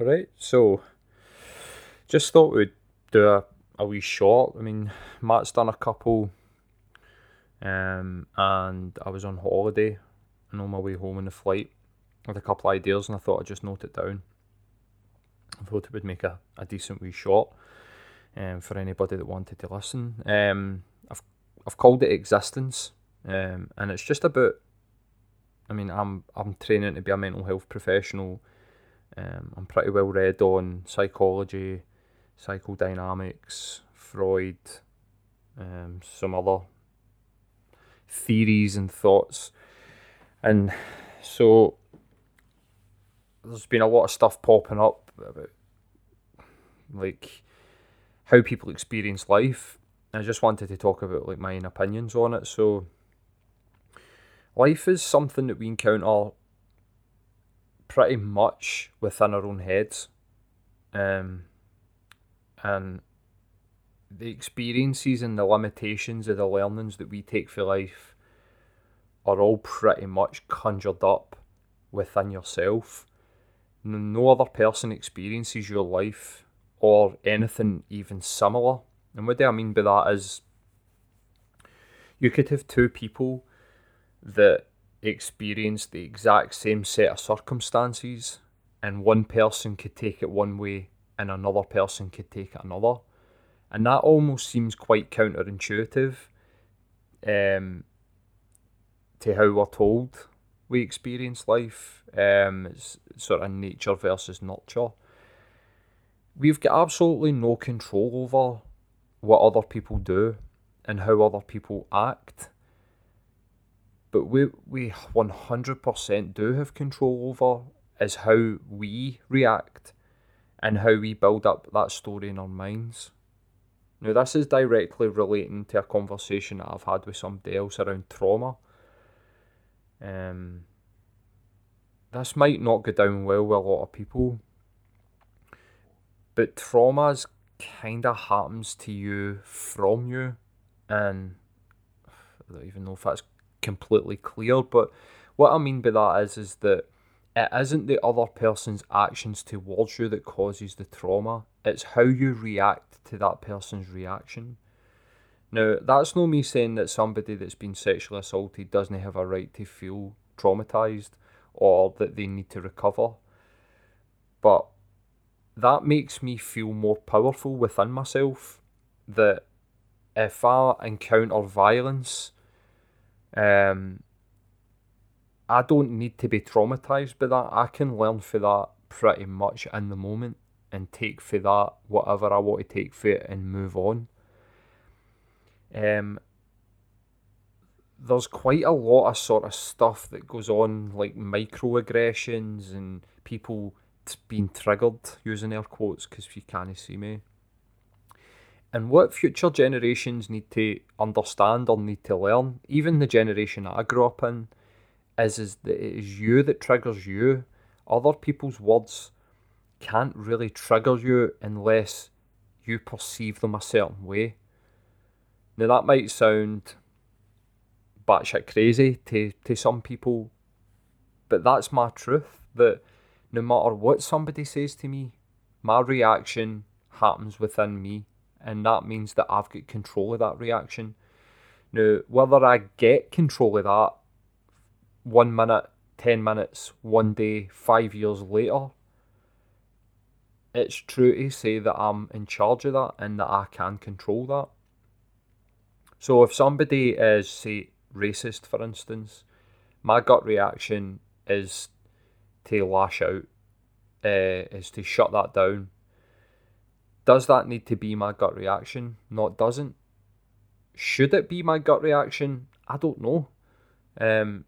All right, so just thought we'd do a, a wee short. I mean, Matt's done a couple, um, and I was on holiday and on my way home in the flight with a couple of ideas, and I thought I'd just note it down. I thought it would make a, a decent wee short um, for anybody that wanted to listen. Um, I've I've called it existence, um, and it's just about. I mean, I'm I'm training to be a mental health professional um, I'm pretty well read on psychology, psychodynamics, Freud, um, some other theories and thoughts. And so there's been a lot of stuff popping up about like how people experience life. I just wanted to talk about like my opinions on it. So life is something that we encounter pretty much within our own heads. Um, and the experiences and the limitations of the learnings that we take for life are all pretty much conjured up within yourself. No other person experiences your life or anything even similar. And what do I mean by that is you could have two people that experience the exact same set of circumstances, and one person could take it one way and another person could take it another. And that almost seems quite counterintuitive um, to how we're told we experience life. Um, it's sort of nature versus nurture. We've got absolutely no control over what other people do and how other people act but we we 100% do have control over is how we react and how we build up that story in our minds. Now, this is directly relating to a conversation that I've had with somebody else around trauma. Um, this might not go down well with a lot of people, but traumas kind of happens to you from you, and I don't even know if that's completely clear. But what I mean by that is, is that it isn't the other person's actions towards you that causes the trauma. It's how you react to that person's reaction. Now, that's not me saying that somebody that's been sexually assaulted doesn't have a right to feel traumatized or that they need to recover. But that makes me feel more powerful within myself. That if I encounter violence um, I don't need to be traumatized by that. I can learn for that pretty much in the moment and take for that whatever I want to take for it and move on. Um, there's quite a lot of sort of stuff that goes on, like microaggressions and people being triggered, using air quotes because you can't see me. And what future generations need to understand or need to learn, even the generation I grew up in, is, is that it is you that triggers you. Other people's words can't really trigger you unless you perceive them a certain way. Now that might sound batshit crazy to, to some people, but that's my truth. That no matter what somebody says to me, my reaction happens within me and that means that I've got control of that reaction. Now, whether I get control of that one minute, 10 minutes, one day, five years later, it's true to say that I'm in charge of that and that I can control that. So if somebody is, say, racist, for instance, my gut reaction is to lash out, uh, is to shut that down, does that need to be my gut reaction? No, it doesn't. Should it be my gut reaction? I don't know. Um,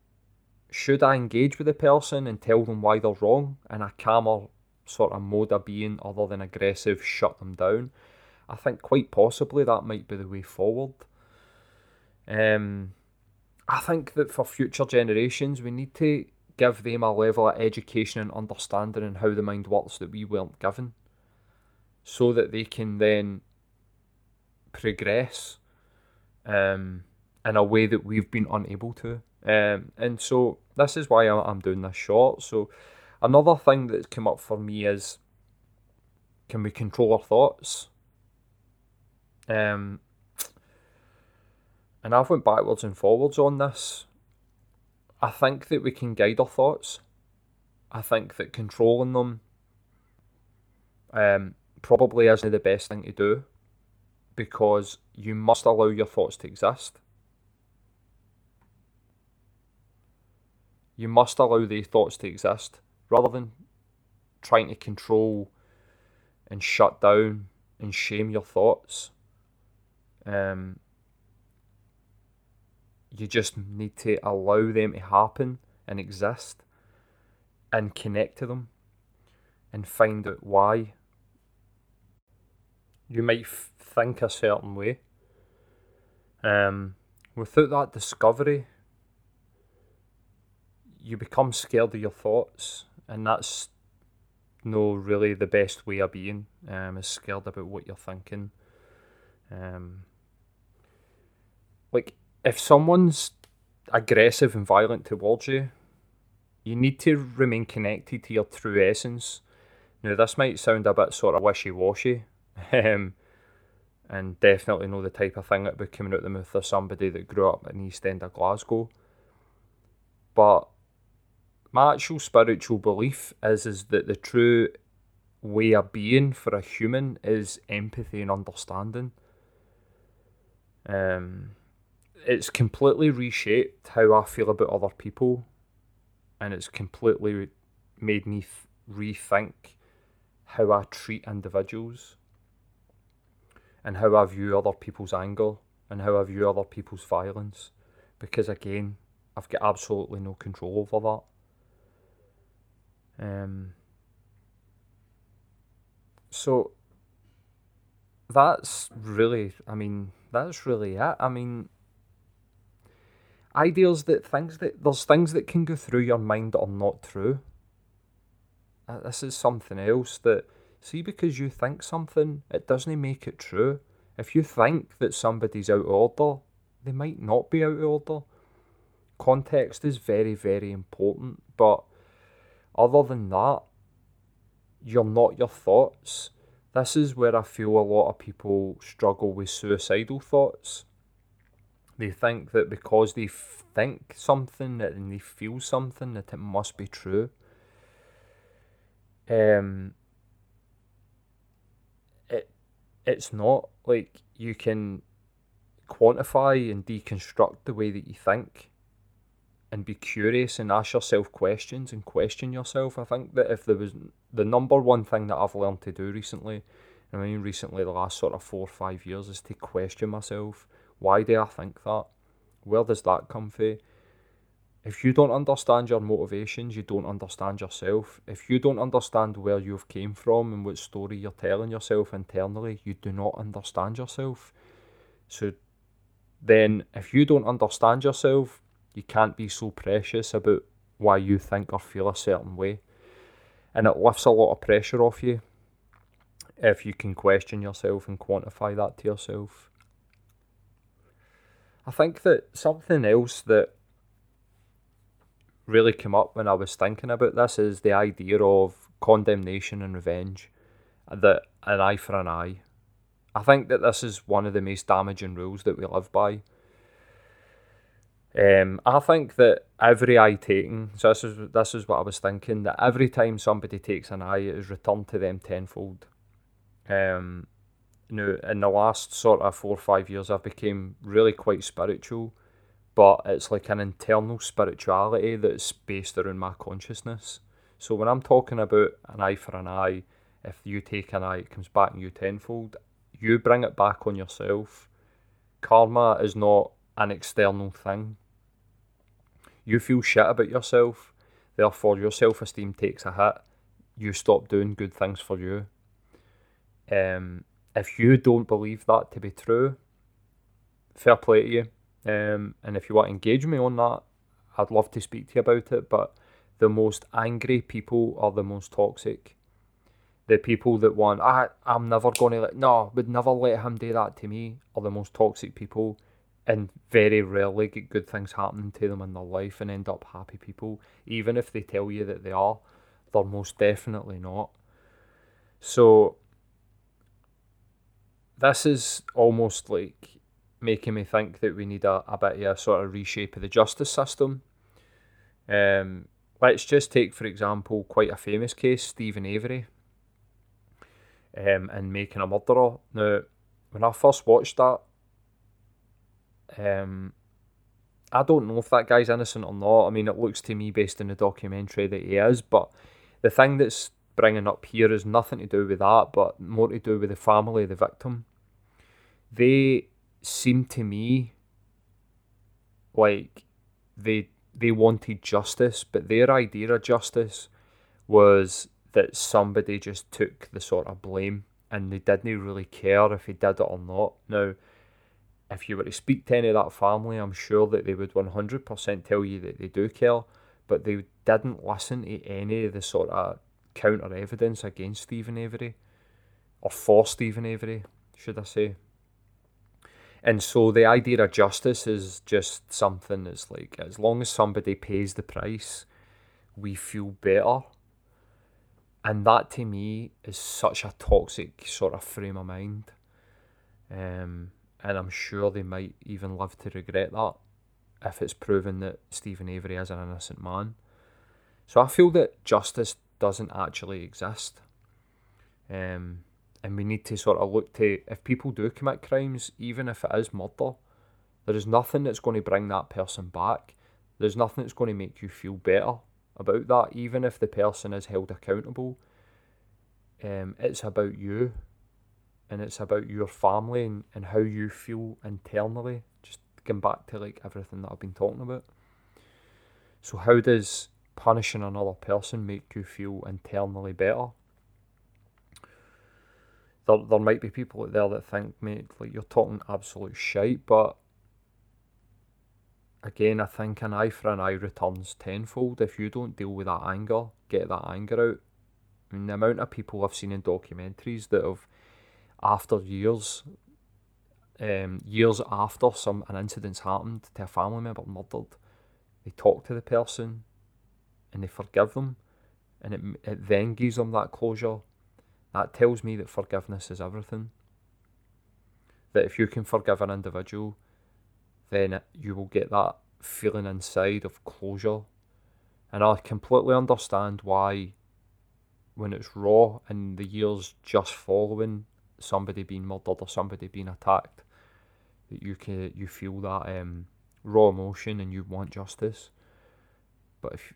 should I engage with the person and tell them why they're wrong in a calmer sort of mode of being other than aggressive, shut them down? I think quite possibly that might be the way forward. Um, I think that for future generations, we need to give them a level of education and understanding in how the mind works that we weren't given so that they can then progress um, in a way that we've been unable to. Um, and so this is why I'm doing this short. So another thing that's come up for me is can we control our thoughts? Um, and I've went backwards and forwards on this. I think that we can guide our thoughts. I think that controlling them um, probably isn't the best thing to do because you must allow your thoughts to exist. You must allow these thoughts to exist rather than trying to control and shut down and shame your thoughts. Um, you just need to allow them to happen and exist and connect to them and find out why. You might f- think a certain way. Um, without that discovery, you become scared of your thoughts, and that's no really the best way of being. Um, is scared about what you're thinking. Um, like if someone's aggressive and violent towards you, you need to remain connected to your true essence. Now, this might sound a bit sort of wishy washy, um, and definitely know the type of thing that would be coming out the mouth of somebody that grew up in the East End of Glasgow. But my actual spiritual belief is is that the true way of being for a human is empathy and understanding. Um, it's completely reshaped how I feel about other people and it's completely made me th- rethink how I treat individuals and how I view other people's anger? And how I view other people's violence? Because again I've got absolutely no control over that. Um so that's really I mean that's really it. I mean ideas that things that there's things that can go through your mind that are not true. Uh, this is something else that see because you think something, it doesn't make it true. If you think that somebody's out of order, they might not be out of order. Context is very, very important, but other than that, you're not your thoughts. This is where I feel a lot of people struggle with suicidal thoughts they think that because they think something and they feel something that it must be true. Um, it it's not like you can quantify and deconstruct the way that you think and be curious and ask yourself questions and question yourself. I think that if there was the number one thing that I've learned to do recently, I mean recently the last sort of four or five years is to question myself why do I think that? Where does that come from? If you don't understand your motivations, you don't understand yourself. If you don't understand where you've came from and what story you're telling yourself internally, you do not understand yourself. So then if you don't understand yourself, you can't be so precious about why you think or feel a certain way. And it lifts a lot of pressure off you if you can question yourself and quantify that to yourself. I think that something else that really came up when I was thinking about this is the idea of condemnation and revenge. That an eye for an eye. I think that this is one of the most damaging rules that we live by. Um, I think that every eye taken, so this is this is what I was thinking, that every time somebody takes an eye, it is returned to them tenfold. Um, know, in the last sort of four or five years, I've become really quite spiritual, but it's like an internal spirituality that's based around my consciousness. So when I'm talking about an eye for an eye, if you take an eye, it comes back in you tenfold. You bring it back on yourself. Karma is not an external thing. You feel shit about yourself, therefore your self esteem takes a hit. You stop doing good things for you. Um, if you don't believe that to be true, fair play to you. Um, and if you want to engage me on that, I'd love to speak to you about it. But the most angry people are the most toxic. The people that want, ah, I'm never going to let, no, would never let him do that to me, are the most toxic people and very rarely get good things happening to them in their life and end up happy people. Even if they tell you that they are, they're most definitely not. So this is almost like making me think that we need a, a bit of a sort of reshape of the justice system. Um, let's just take, for example, quite a famous case, Steven Avery, um, and making a murderer. Now, when I first watched that, um, I don't know if that guy's innocent or not. I mean, it looks to me, based on the documentary, that he is. But the thing that's bringing up here is nothing to do with that, but more to do with the family of the victim. They seem to me like they they wanted justice, but their idea of justice was that somebody just took the sort of blame and they didn't really care if he did it or not. Now, if you were to speak to any of that family, I'm sure that they would 100% tell you that they do care, but they didn't listen to any of the sort of counter evidence against Steven Avery, or for Steven Avery, should I say. And so the idea of justice is just something that's like, as long as somebody pays the price, we feel better. And that to me is such a toxic sort of frame of mind. Um, and I'm sure they might even live to regret that if it's proven that Steven Avery is an innocent man. So I feel that justice doesn't actually exist. Um, and we need to sort of look to if people do commit crimes, even if it is murder, there is nothing that's going to bring that person back. There's nothing that's going to make you feel better about that, even if the person is held accountable. Um, it's about you and it's about your family and, and how you feel internally. Just going back to like everything that I've been talking about. So how does punishing another person make you feel internally better? There, there might be people out there that think, mate, like you're talking absolute shite, but again, I think an eye for an eye returns tenfold. If you don't deal with that anger, get that anger out. I mean, the amount of people I've seen in documentaries that have, after years, um, years after some an incident's happened to a family member murdered, they talk to the person, and they forgive them, and it it then gives them that closure that tells me that forgiveness is everything. That if you can forgive an individual, then you will get that feeling inside of closure. And I completely understand why, when it's raw and the years just following somebody being murdered or somebody being attacked, that you can you feel that um, raw emotion and you want justice. But if,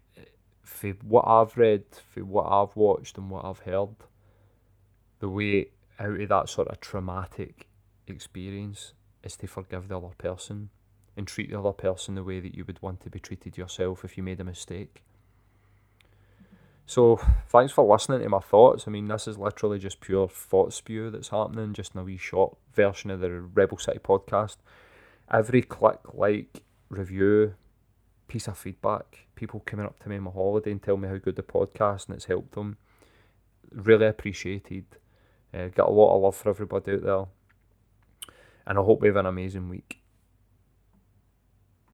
for what I've read, for what I've watched and what I've heard, the way out of that sort of traumatic experience is to forgive the other person and treat the other person the way that you would want to be treated yourself if you made a mistake. So, thanks for listening to my thoughts. I mean, this is literally just pure thought spew that's happening, just in a wee short version of the Rebel City podcast. Every click, like, review, piece of feedback, people coming up to me on my holiday and tell me how good the podcast and it's helped them, really appreciated. Uh, got a lot of love for everybody out there. And I hope we have an amazing week.